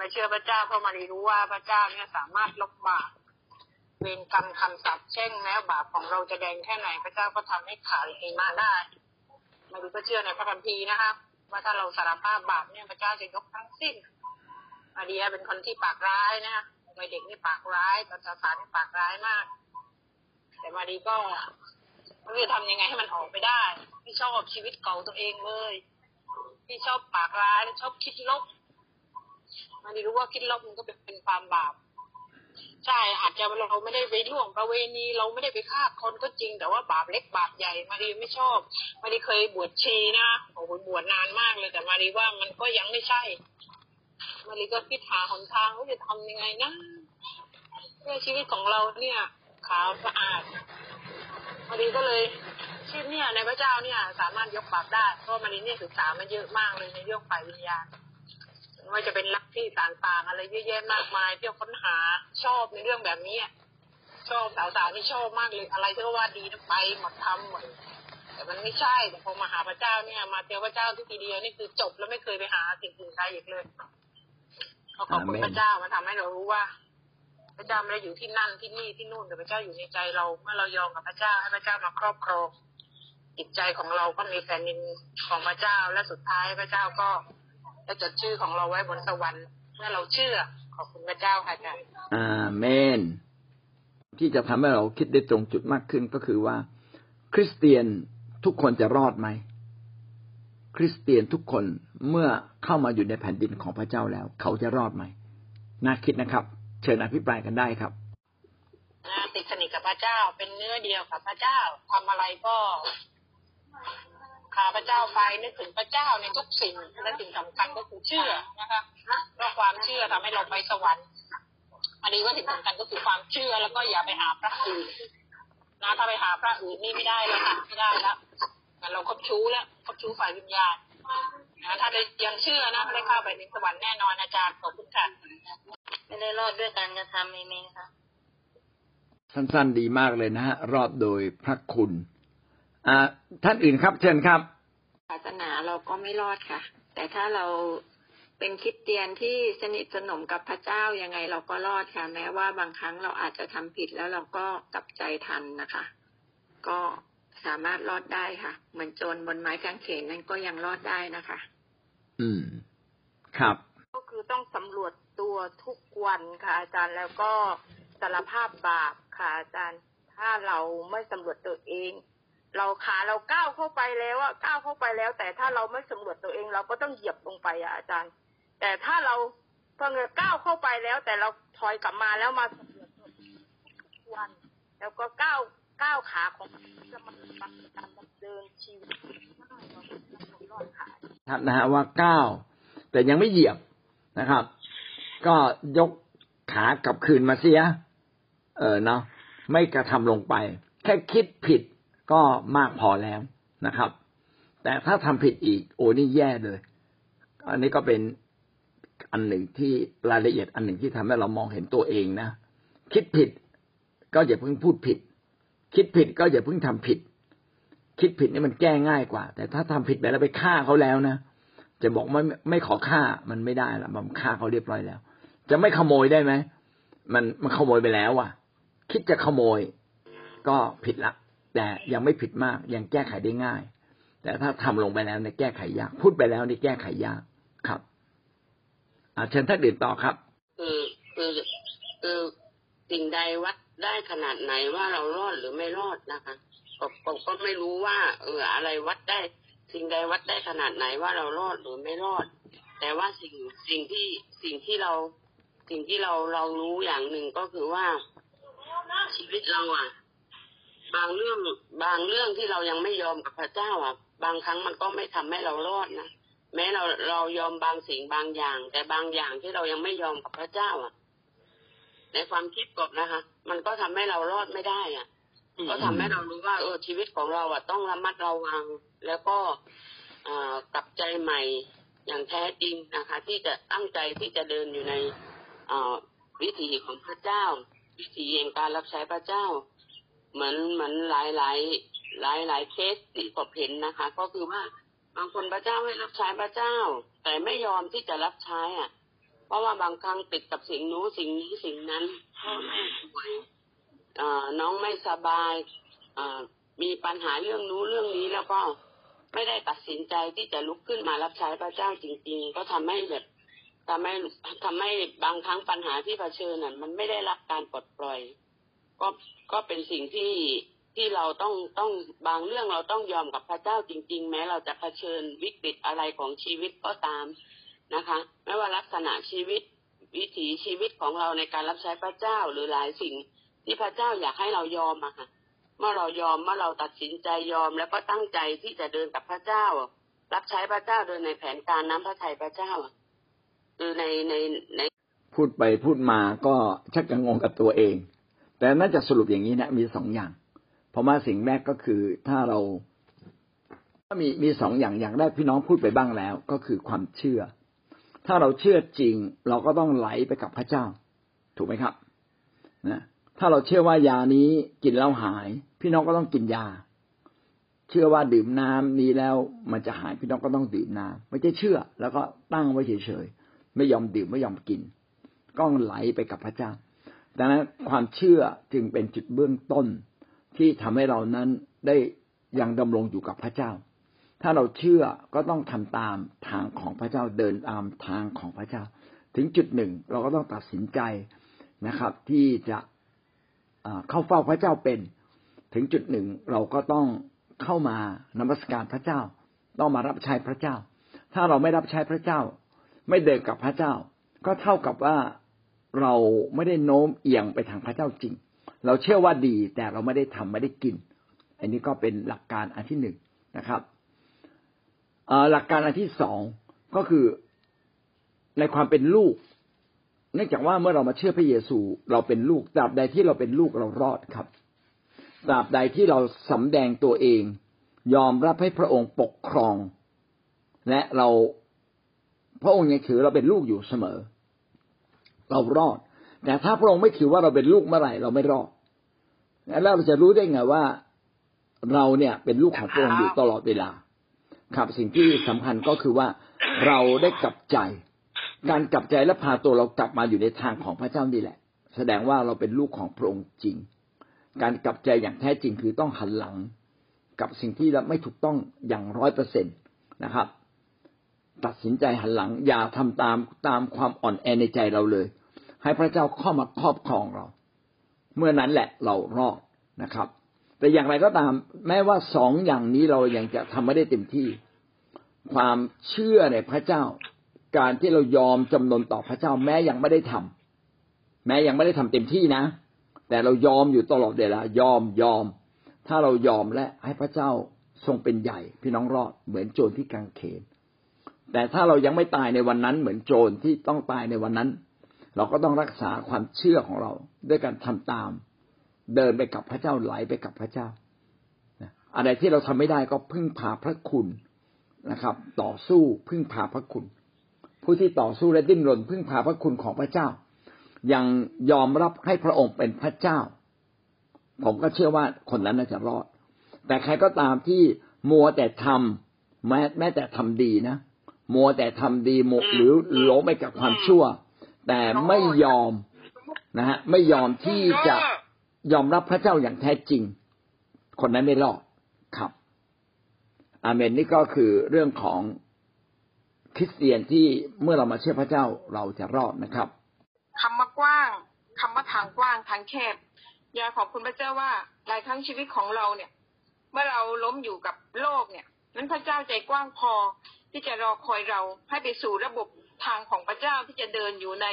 มาเชื่อพระเจ้าเพราะมารีรู้ว่าพระเจ้าเนี่ยสามารถลบบาปเวรกรรมคำสาปแช่งแม้บาปของเราจะแดงแค่ไหนพระเจ้าก็ทำให้ขาวหิมะได้มารีก็เชื่อในพระคัมภีร์นะคะว่าถ้าเราสารภาพบาปเนี่ยพระเจ้าจะยกทั้งสิ้นมารีเป็นคนที่ปากร้ายนะคะวัยเด็กนี่ปากร้ายตอนสาวๆนี่ปากร้ายมาก แต่มารีก็ไม่รู้จะทำยังไงให้มันออกไปได้พี่ชอบชีวิตเก่าตัวเองเลยพี่ชอบปากร้ายชอบคิดลบ มันรู้ว่าคิดลบมันก็เป็นความบาปใช่อาจจะเราไม่ได้ไปล่วงประเวณีเราไม่ได้ไปฆ่าคนก็จริง แต่ว่าบาปเล็กบาปใหญ่มารีไม่ชอบ มารีเคยบวชชีนะโอ้โหบวชนานมากเลย แต่มารีว่ามันก็ยังไม่ใช่ มารีก็คิดหาหนทางว่าจะทำยังไงนะเพื่อชีวิตของเราเนี่ยขาวสะอาดมารีก็เลยชีพเนี่ยในพระเจ้าเนี่ย สามารถยกบาปได้เพราะมารีเนี่ยศึกษามาเยอะมากเลยในเรื่องฝ่ายวิญญาณ ว่าจะเป็นลักที่ต่างๆ อะไรเยอะแยะมากมายที่ค้นหาชอบในเรื่องแบบนี้ชอบสาวๆที่ชอบมากเลยอะไรที่ว่าดีนะไปหมดทำหมดแต่มันไม่ใช่แต่พอมาหาพระเจ้าเนี่ย มาเจอพระเจ้าที่ทีเดียวนี่คือจบแล้วไม่เคยไปหาสิ่งอื่นใดอีกเลยเขอบคุณพระเจ้ามาทำให้เรารู้ว่า พระเจ้าไม่ได้อยู่ที่นั่นที่นี่ที่นู่นแต่พระเจ้าอยู่ในใจเราเมื่อเรายอมกับพระเจ้าให้พระเจ้ามาครอบครองจิตใจของเราก็มีแผ่นดินของพระเจ้าและสุดท้ายพระเจ้าก็ จะจดชื่อของเราไว้บนสวรรค์เมื่อเราเชื่อขอบคุณพระเจ้าค่ะอาจารย์อาเมน ที่จะทำให้เราคิดได้ตรงจุดมากขึ้นก็คือว่า คริสเตียนทุกคนจะรอดไหม คริสเตียนทุกคนเมื่อเข้ามาอยู่ในแผ่นดินของพระเจ้าแล้ว เขาจะรอดไหมน่าคิดนะครับ เชิญอภิปรายกันได้ครับติดสนิทกับพระเจ้าเป็นเนื้อเดียวกับพระเจ้าทำอะไรก็ ขาพระเจ้าไปนึกถึงพระเจ้าในทุกสิ่งและสิ่งสำคัญก็คือเชื่อนะคะเพราะความเชื่อทำให้เราไปสวรรค์ อันนี้ก็สิ่งสำคัญก็คือความเชื่อแล้วก็อย่าไปหาพระอื่นนะถ้าไปหาพระอื่นนี่ไม่ได้แล้วค่ะไม่ได้แล้วเราคบชู้แล้วคบชู้ฝ่ายวิญญาณนะถ้าได้ยังเชื่อนะได้เข้าไปในสวรรค์แน่นอนอาจารย์ขอบคุณค่ะไม่ได้รอดด้วยการกระทำเองค่ะสั้นๆดีมากเลยนะฮะรอดโดยพระคุณ อ่า ท่านอื่นครับ เชิญครับ ศาสนาเราก็ไม่รอดค่ะ แต่ถ้าเราเป็นคิดเตียนที่สนิทสนมกับพระเจ้ายังไงเราก็รอดค่ะ แม้ว่าบางครั้งเราอาจจะทำผิดแล้วเราก็กลับใจทันนะคะ ก็สามารถรอดได้ค่ะ เหมือนโจรบนไม้กางเขนนั้นก็ยังรอดได้นะคะ อืม ครับ ก็คือต้องสำรวจตัวทุกวันค่ะ อาจารย์แล้วก็สารภาพบาปค่ะอาจารย์ ถ้าเราไม่สำรวจตัวเอง เราขาเราก้าวเข้าไปแล้วอะก้าวเข้าไปแล้ว แต่ถ้าเราไม่สำรวจตัวเองเราก็ต้องเหยียบลงไปอะอาจารย์ แต่ถ้าเราเพิ่งก้าวเข้าไปแล้ว แต่เราถอยกลับมาแล้วมาสำรวจตัวทุกวันแล้วก็ก้าวก้าวขาของจะมันมันการเดินชีวิตท่านนะฮะว่าก้าวแต่ยังไม่เหยียบนะครับ ก็ยกขากลับคืนมาเสีย เออเนาะไม่กระทำลงไป แค่คิดผิด ก็มากพอแล้วนะครับ แต่ถ้าทำผิดอีก โอ้นี่แย่เลย อันนี้ก็เป็นอันหนึ่งที่รายละเอียดอันหนึ่งที่ทำให้เรามองเห็นตัวเองนะ คิดผิดก็อย่าเพิ่งพูดผิด คิดผิดก็อย่าเพิ่งทำผิด คิดผิดนี่มันแก้ง่ายกว่า แต่ถ้าทำผิดไปแล้วไปฆ่าเขาแล้วนะจะบอกไม่ไม่ขอฆ่ามันไม่ได้ละมันฆ่าเขาเรียบร้อยแล้ว จะไม่ขโมยได้ไหมมันมันขโมยไปแล้วอะ คิดจะขโมยก็ผิดละ แต่ยังไม่ผิดมากยังแก้ไขได้ง่าย แต่ถ้าทำลงไปแล้วในแก้ไขยาก พูดไปแล้วในแก้ไขยากครับอาเชิญท่านอื่นต่อครับคือคือคือสิ่งใดวัดได้ขนาดไหนว่าเรารอดหรือไม่รอดนะคะผมก็ไม่รู้ว่า เออ อะไรวัดได้ สิ่งใดวัดได้ขนาดไหนว่าเรารอดหรือไม่รอด แต่ว่าสิ่งสิ่งที่สิ่งที่เราสิ่งที่เราเรารู้อย่างหนึ่งก็คือว่าชีวิตเราอะ บางเรื่องบางเรื่องที่เรายังไม่ยอมกับพระเจ้าอะ บางครั้งมันก็ไม่ทำให้เรารอดนะแม้เราเรายอมบางสิ่งบางอย่าง แต่บางอย่างที่เรายังไม่ยอมกับพระเจ้า อะ ในความคิดกบนะคะ มันก็ทำให้เรารอดไม่ได้ อะ ก็ทำให้เรารู้ว่า เออชีวิตของเราอะต้องระมัดระวัง แล้วก็กลับใจใหม่อย่างแท้จริงนะคะ ที่จะตั้งใจที่จะเดินอยู่ในวิถีของพระเจ้า วิถีแห่งการรับใช้พระเจ้า เหมือนเหมือนหลายหลายหลายหลายเคสที่ผมเห็นนะคะ ก็คือว่าบางคนพระเจ้าให้รับใช้พระเจ้า แต่ไม่ยอมที่จะรับใช้อะ เพราะว่าบางครั้งติดกับสิ่งนู้นสิ่งนี้สิ่งนั้นพ่อแม่ป่วยน้องไม่สบายมีปัญหาเรื่องนู้นเรื่องนี้แล้วก็ไม่ได้ตัดสินใจที่จะลุกขึ้นมารับใช้พระเจ้าจริง ๆ ก็ทำให้แบบทำให้ทำให้บางครั้งปัญหาที่เผชิญน่ะมันไม่ได้รับการปลดปล่อย ก็ก็เป็นสิ่งที่ที่เราต้องต้องบางเรื่องเราต้องยอมกับพระเจ้าจริง ๆ แม้เราจะเผชิญวิกฤตอะไรของชีวิตก็ตามนะคะ ไม่ว่าลักษณะชีวิตวิถีชีวิตของเราในการรับใช้พระเจ้าหรือหลายสิ่งที่พระเจ้าอยากให้เรายอมอะค่ะ เมื่อเรายอมเมื่อเราตัดสินใจยอมแล้วก็ตั้งใจที่จะเดินกับพระเจ้า รับใช้พระเจ้าโดยในแผนการน้ำพระทัยพระเจ้าคือในในในพูดไปพูดมาก็ชักจะงงกับตัวเอง แต่น่าจะสรุปอย่างนี้นะมีสองอย่างพราะว่าสิ่งแรกก็คือถ้าเราถ้ามีมีสองอย่างอย่างแรกพี่น้องพูดไปบ้างแล้ว ก็คือความเชื่อ ถ้าเราเชื่อจริง เราก็ต้องไหลไปกับพระเจ้า ถูกไหมครับนะถ้าเราเชื่อว่ายานี้กินแล้วหาย พี่น้องก็ต้องกินยา เชื่อว่าดื่มน้ำนี้แล้วมันจะหายพี่น้องก็ต้องดื่มน้ำไม่ใช่เชื่อ แล้วก็ตั้งไว้เฉยๆไม่ยอมดื่มไม่ยอมกินก็ไหลไปกับพระเจ้า ดังนั้นความเชื่อจึงเป็นจุดเบื้องต้นที่ทำให้เรานั้นได้ยังดำรงอยู่กับพระเจ้า ถ้าเราเชื่อก็ต้องทำตามทางของพระเจ้าเดินตามทางของพระเจ้า ถึงจุดหนึ่งเราก็ต้องตัดสินใจนะครับ ที่จะเข้าเฝ้าพระเจ้าเป็น ถึงจุดหนึ่งเราก็ต้องเข้ามานมัสการพระเจ้า ต้องมารับใช้พระเจ้า ถ้าเราไม่รับใช้พระเจ้า ไม่เดินกับพระเจ้า ก็เท่ากับว่า เราไม่ได้โน้มเอียงไปทางพระเจ้าจริง เราเชื่อว่าดีแต่เราไม่ได้ทำไม่ได้กิน อันนี้ก็เป็นหลักการอันที่หนึ่งนะครับหลักการอันที่สองก็คือในความเป็นลูก เนื่องจากว่าเมื่อเรามาเชื่อพระเยซู เราเป็นลูกตราบใดที่เราเป็นลูกเรารอดครับตราบใดที่เราสำแดงตัวเอง ยอมรับให้พระองค์ปกครอง และเราพระองค์ยังถือเราเป็นลูกอยู่เสมอ เรารอด แต่ถ้าพระองค์ไม่ถือว่าเราเป็นลูกเมื่อไหร่เราไม่รอดแล้วเราจะรู้ได้ไงว่าเราเนี่ยเป็นลูกของพระองค์อยู่ตลอดเวลา ครับสิ่งที่สำคัญก็คือว่าเราได้กลับใจ การกลับใจและพาตัวเรากลับมาอยู่ในทางของพระเจ้านี่แหละ แสดงว่าเราเป็นลูกของพระองค์จริง การกลับใจอย่างแท้จริงคือต้องหันหลัง กับสิ่งที่เราไม่ถูกต้องอย่างร้อยเปอร์เซ็นตนะครับ ตัดสินใจหันหลังอย่าทำตามตามความอ่อนแอในใจเราเลย ให้พระเจ้าเข้ามาครอบครองเรา เมื่อนั้นแหละเรารอดนะครับ แต่อย่างไรก็ตาม แม้ว่าสองอย่างนี้เรายังจะทำไม่ได้เต็มที่ ความเชื่อในพระเจ้า การที่เรายอมจำนนต่อพระเจ้า แม้ยังไม่ได้ทำแม้ยังไม่ได้ทำเต็มที่นะ แต่เรายอมอยู่ตลอดเวลายอมยอม ถ้าเรายอมและให้พระเจ้าทรงเป็นใหญ่ พี่น้องรอดเหมือนโจรที่กางเขนแต่ถ้าเรายังไม่ตายในวันนั้นเหมือนโจรที่ต้องตายในวันนั้น เราก็ต้องรักษาความเชื่อของเราด้วยการทำตาม เดินไปกับพระเจ้าไหลไปกับพระเจ้าอะไรที่เราทำไม่ได้ก็พึ่งพาพระคุณนะครับ ต่อสู้พึ่งพาพระคุณ ผู้ที่ต่อสู้และดิ้นรนพึ่งพาพระคุณของพระเจ้า ยังยอมรับให้พระองค์เป็นพระเจ้า ผมก็เชื่อว่าคนนั้นน่าจะรอด แต่ใครก็ตามที่มัวแต่ทำแม้แม้แต่ทำดีนะมัวแต่ทำดีหมกหรือหลงไปกับความชั่ว แต่ไม่ยอมนะฮะไม่ยอมที่จะยอมรับพระเจ้าอย่างแท้จริง คนนั้นไม่รอดครับอาเมนนี่ก็คือเรื่องของคริสเตียนที่เมื่อเรามาเชื่อพระเจ้าเราจะรอดนะครับคำว่ากว้างคำว่าทางกว้างทางแคบยายขอบคุณพระเจ้าว่าหลายครั้งชีวิตของเราเนี่ย เมื่อเราล้มอยู่กับโลกเนี่ย นั้นพระเจ้าใจกว้างพอที่จะรอคอยเราให้ไปสู่ระบบ ทางของพระเจ้าที่จะเดินอยู่ใน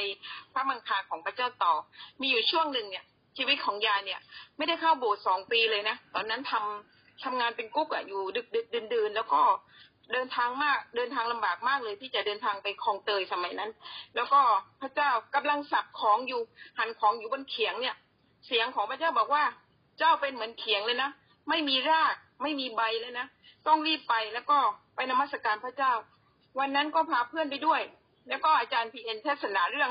พระมังคาของพระเจ้าต่อ มีอยู่ช่วงหนึ่งเนี่ย ชีวิตของยายเนี่ย ไม่ได้เข้าโบสถ์สองปีเลยนะ ตอนนั้นทำทำงานเป็นกุ๊กอะอยู่ดึกดึกเดินเดินแล้วก็เดินทางมากเดินทางลำบากมากเลยที่จะเดินทางไปคลองเตยสมัยนั้น แล้วก็พระเจ้ากำลังสับของอยู่หั่นของอยู่บนเขียงเนี่ย เสียงของพระเจ้าบอกว่าเจ้าเป็นเหมือนเขียงเลยนะไม่มีรากไม่มีใบเลยนะต้องรีบไปแล้วก็ไปนมัสการพระเจ้า วันนั้นก็พาเพื่อนไปด้วย แล้วก็อาจารย์พีเอ็นเทศนาเรื่อง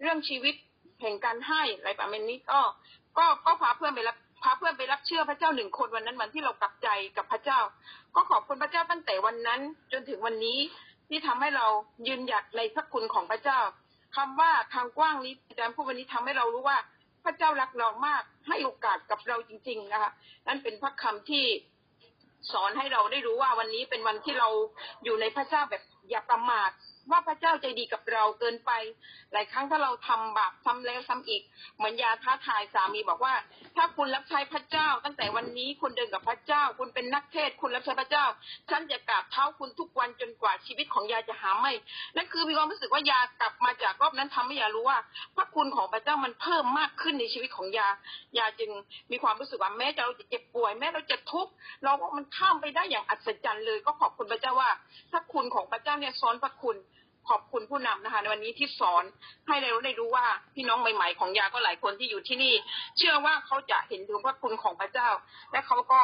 เรื่องชีวิตแห่งการให้อะไรประมาณนี้ก็ก็ก็พาเพื่อนไปรับพาเพื่อนไปรับเชื่อพระเจ้าหนึ่งคนวันนั้นวันที่เรากลับใจกับพระเจ้า ก็ขอบคุณพระเจ้าตั้งแต่วันนั้น จนถึงวันนี้ที่ทำให้เรายืนหยัดในพระคุณของพระเจ้าคำว่าทางกว้างนี้อาจารย์พูดวันนี้ทำให้เรารู้ว่าพระเจ้ารักเรามากให้โอกาสกับเราจริง ๆ นะคะนั่นเป็นพระคำที่สอนให้เราได้รู้ว่าวันนี้เป็นวันที่เราอยู่ในพระเจ้าแบบอย่าประมาท ว่าพระเจ้าใจดีกับเราเกินไป หลายครั้งถ้าเราทำบาปซ้ำแล้วซ้ำอีกเหมือนยาท้าทายสามีบอกว่า ถ้าคุณรับใช้พระเจ้า ตั้งแต่วันนี้คุณเดินกับพระเจ้า คุณเป็นนักเทศคุณรับใช้พระเจ้า ฉันจะกราบเท้าคุณทุกวันจนกว่าชีวิตของยาจะหาไม่นั่นคือมีความรู้สึกว่ายากลับมาจากรอบนั้นทำให้ยารู้ว่า พระคุณของพระเจ้ามันเพิ่มมากขึ้นในชีวิตของยายาจึงมีความรู้สึกว่าแม้เราจะเจ็บป่วยแม้เราจะทุกข์เราว่ามันข้ามไปได้อย่างอัศจรรย์เลย ก็ขอบคุณพระเจ้าว่าพระคุณของพระเจ้าเนี่ยซ้อนพระคุณ ขอบคุณผู้นำนะคะในวันนี้ที่สอนให้เราได้รู้ว่าพี่น้องใหม่ๆของยาก็หลายคนที่อยู่ที่นี่ เชื่อว่าเขาจะเห็นถึงพระคุณของพระเจ้า และเขาก็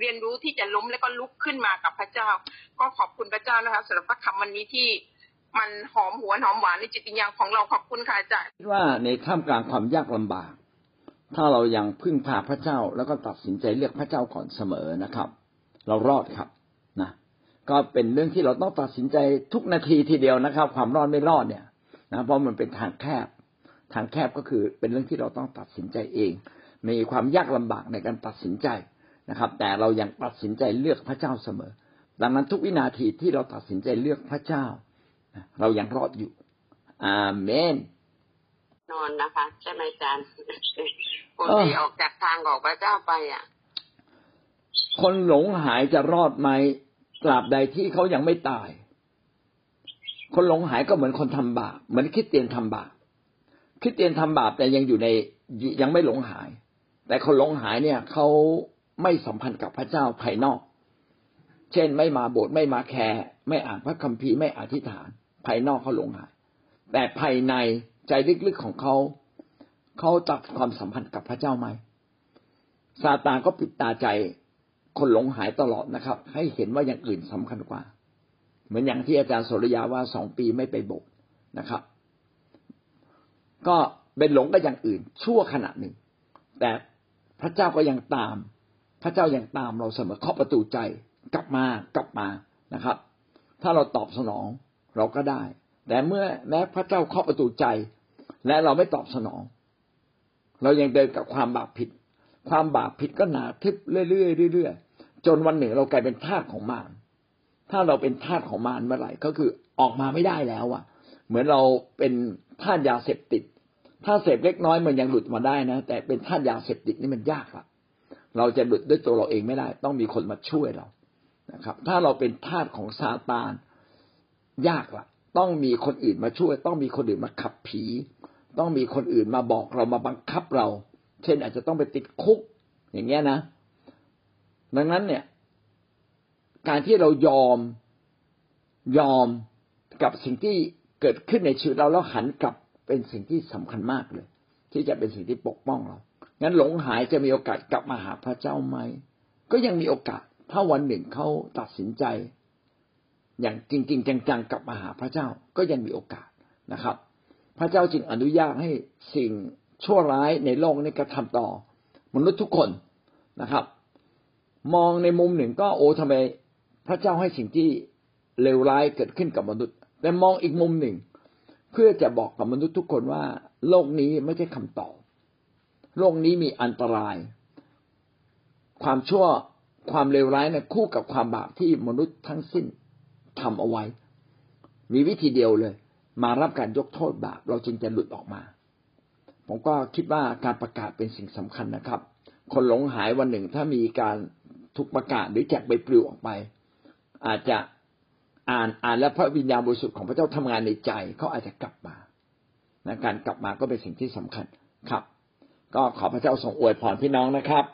เรียนรู้ที่จะล้มแล้วก็ลุกขึ้นมากับพระเจ้า ก็ขอบคุณพระเจ้านะคะสำหรับพระคำวันนี้ที่มันหอมหวนหอมหวานในจิตวิญญาณของเราขอบคุณค่ะอาจารย์คิดว่าในท่ามกลางความยากลำบาก ถ้าเรายังพึ่งพาพระเจ้าแล้วก็ตัดสินใจเลือกพระเจ้าก่อนเสมอนะครับ เรารอดครับ ก็เป็นเรื่องที่เราต้องตัดสินใจทุกนาทีทีเดียวนะครับ ความรอดไม่รอดเนี่ยนะเพราะมันเป็นทางแคบ ทางแคบก็คือเป็นเรื่องที่เราต้องตัดสินใจเอง มีความยากลำบากในการตัดสินใจนะครับ แต่เรายังตัดสินใจเลือกพระเจ้าเสมอ ดังนั้นทุกวินาทีที่เราตัดสินใจเลือกพระเจ้า เรายังรอดอยู่ อาเมน นอนนะคะใช่ไหมอาจารย์คนเออที่ออกจากทางของพระเจ้าไปอะ คนหลงหายจะรอดไหม ตราบใดที่เขายังไม่ตาย คนหลงหายก็เหมือนคนทำบาปเหมือนคิดเตียนทำบาปคิดเตียนทำบาปแต่ยังอยู่ในยังไม่หลงหาย แต่คนหลงหายเนี่ยเขาไม่สัมพันธ์กับพระเจ้าภายนอก เช่นไม่มาโบสถ์ไม่มาแคร์ไม่อ่านพระคัมภีร์ไม่อธิษฐาน ภายนอกเขาหลงหาย แต่ภายในใจลึกๆของเขาเขาตัดความสัมพันธ์กับพระเจ้าไหมซาตานก็ปิดตาใจ คนหลงหายตลอดนะครับ ให้เห็นว่าอย่างอื่นสำคัญกว่า เหมือนอย่างที่อาจารย์โสริยาว่าสองปีไม่ไปโบสถ์นะครับ ก็เป็นหลงก็อย่างอื่น ชั่วขณะหนึ่ง แต่พระเจ้าก็ยังตาม พระเจ้ายังตามเราเสมอเคาะประตูใจกลับมากลับมานะครับ ถ้าเราตอบสนองเราก็ได้ แต่เมื่อแม้พระเจ้าเคาะประตูใจ และเราไม่ตอบสนอง เรายังเดินกับความบาปผิด ความบาปผิดก็หนาทึบเรื่อยๆเรื่อยๆจนวันหนึ่งเรากลายเป็นทาสของมารถ้าเราเป็นทาสของมารเมื่อไหร่ก็คือออกมาไม่ได้แล้วอะ เหมือนเราเป็นทาสยาเสพติด ถ้าเสพเล็กน้อยมันยังหลุดมาได้นะ แต่เป็นทาสยาเสพติดนี่มันยากละเราจะหลุดด้วยตัวเราเองไม่ได้ ต้องมีคนมาช่วยเรานะครับ ถ้าเราเป็นทาสของซาตานยากละต้องมีคนอื่นมาช่วย ต้องมีคนอื่นมาขับผี ต้องมีคนอื่นมาบอกเรามาบังคับเรา เช่นอาจจะต้องไปติดคุก อย่างเงี้ยนะ ดังนั้นเนี่ย การที่เรายอมยอมกับสิ่งที่เกิดขึ้นในชีวิตเราแล้วหันกลับเป็นสิ่งที่สำคัญมากเลย ที่จะเป็นสิ่งที่ปกป้องเรา งั้นหลงหายจะมีโอกาสกลับมาหาพระเจ้าไหม ก็ยังมีโอกาส ถ้าวันหนึ่งเขาตัดสินใจ อย่างจริง ๆ จังๆกลับมาหาพระเจ้าก็ยังมีโอกาสนะครับ พระเจ้าจึงอนุญาตให้สิ่ง ชั่วร้ายในโลกนี้กระทำต่อ มนุษย์ทุกคนนะครับ มองในมุมหนึ่งก็โอ้ทำไมพระเจ้าให้สิ่งที่เลวร้ายเกิดขึ้นกับมนุษย์ แต่มองอีกมุมหนึ่ง เพื่อจะบอกกับมนุษย์ทุกคนว่า โลกนี้ไม่ใช่คำตอบ โลกนี้มีอันตราย ความชั่วความเลวร้ายเนี่ยคู่กับความบาปที่มนุษย์ทั้งสิ้นทำเอาไว้ มีวิธีเดียวเลย มารับการยกโทษบาปเราจึงจะหลุดออกมา ผมก็คิดว่าการประกาศเป็นสิ่งสำคัญนะครับ คนหลงหายวันหนึ่งถ้ามีการถูกประกาศหรือแจกใบปลิวออกไป อาจจะอ่านอ่านแล้วพระวิญญาณบริสุทธิ์ของพระเจ้าทำงานในใจเขาอาจจะกลับมานะการกลับมาก็เป็นสิ่งที่สำคัญครับ ก็ขอพระเจ้าทรงอวยพรพี่น้องนะครับ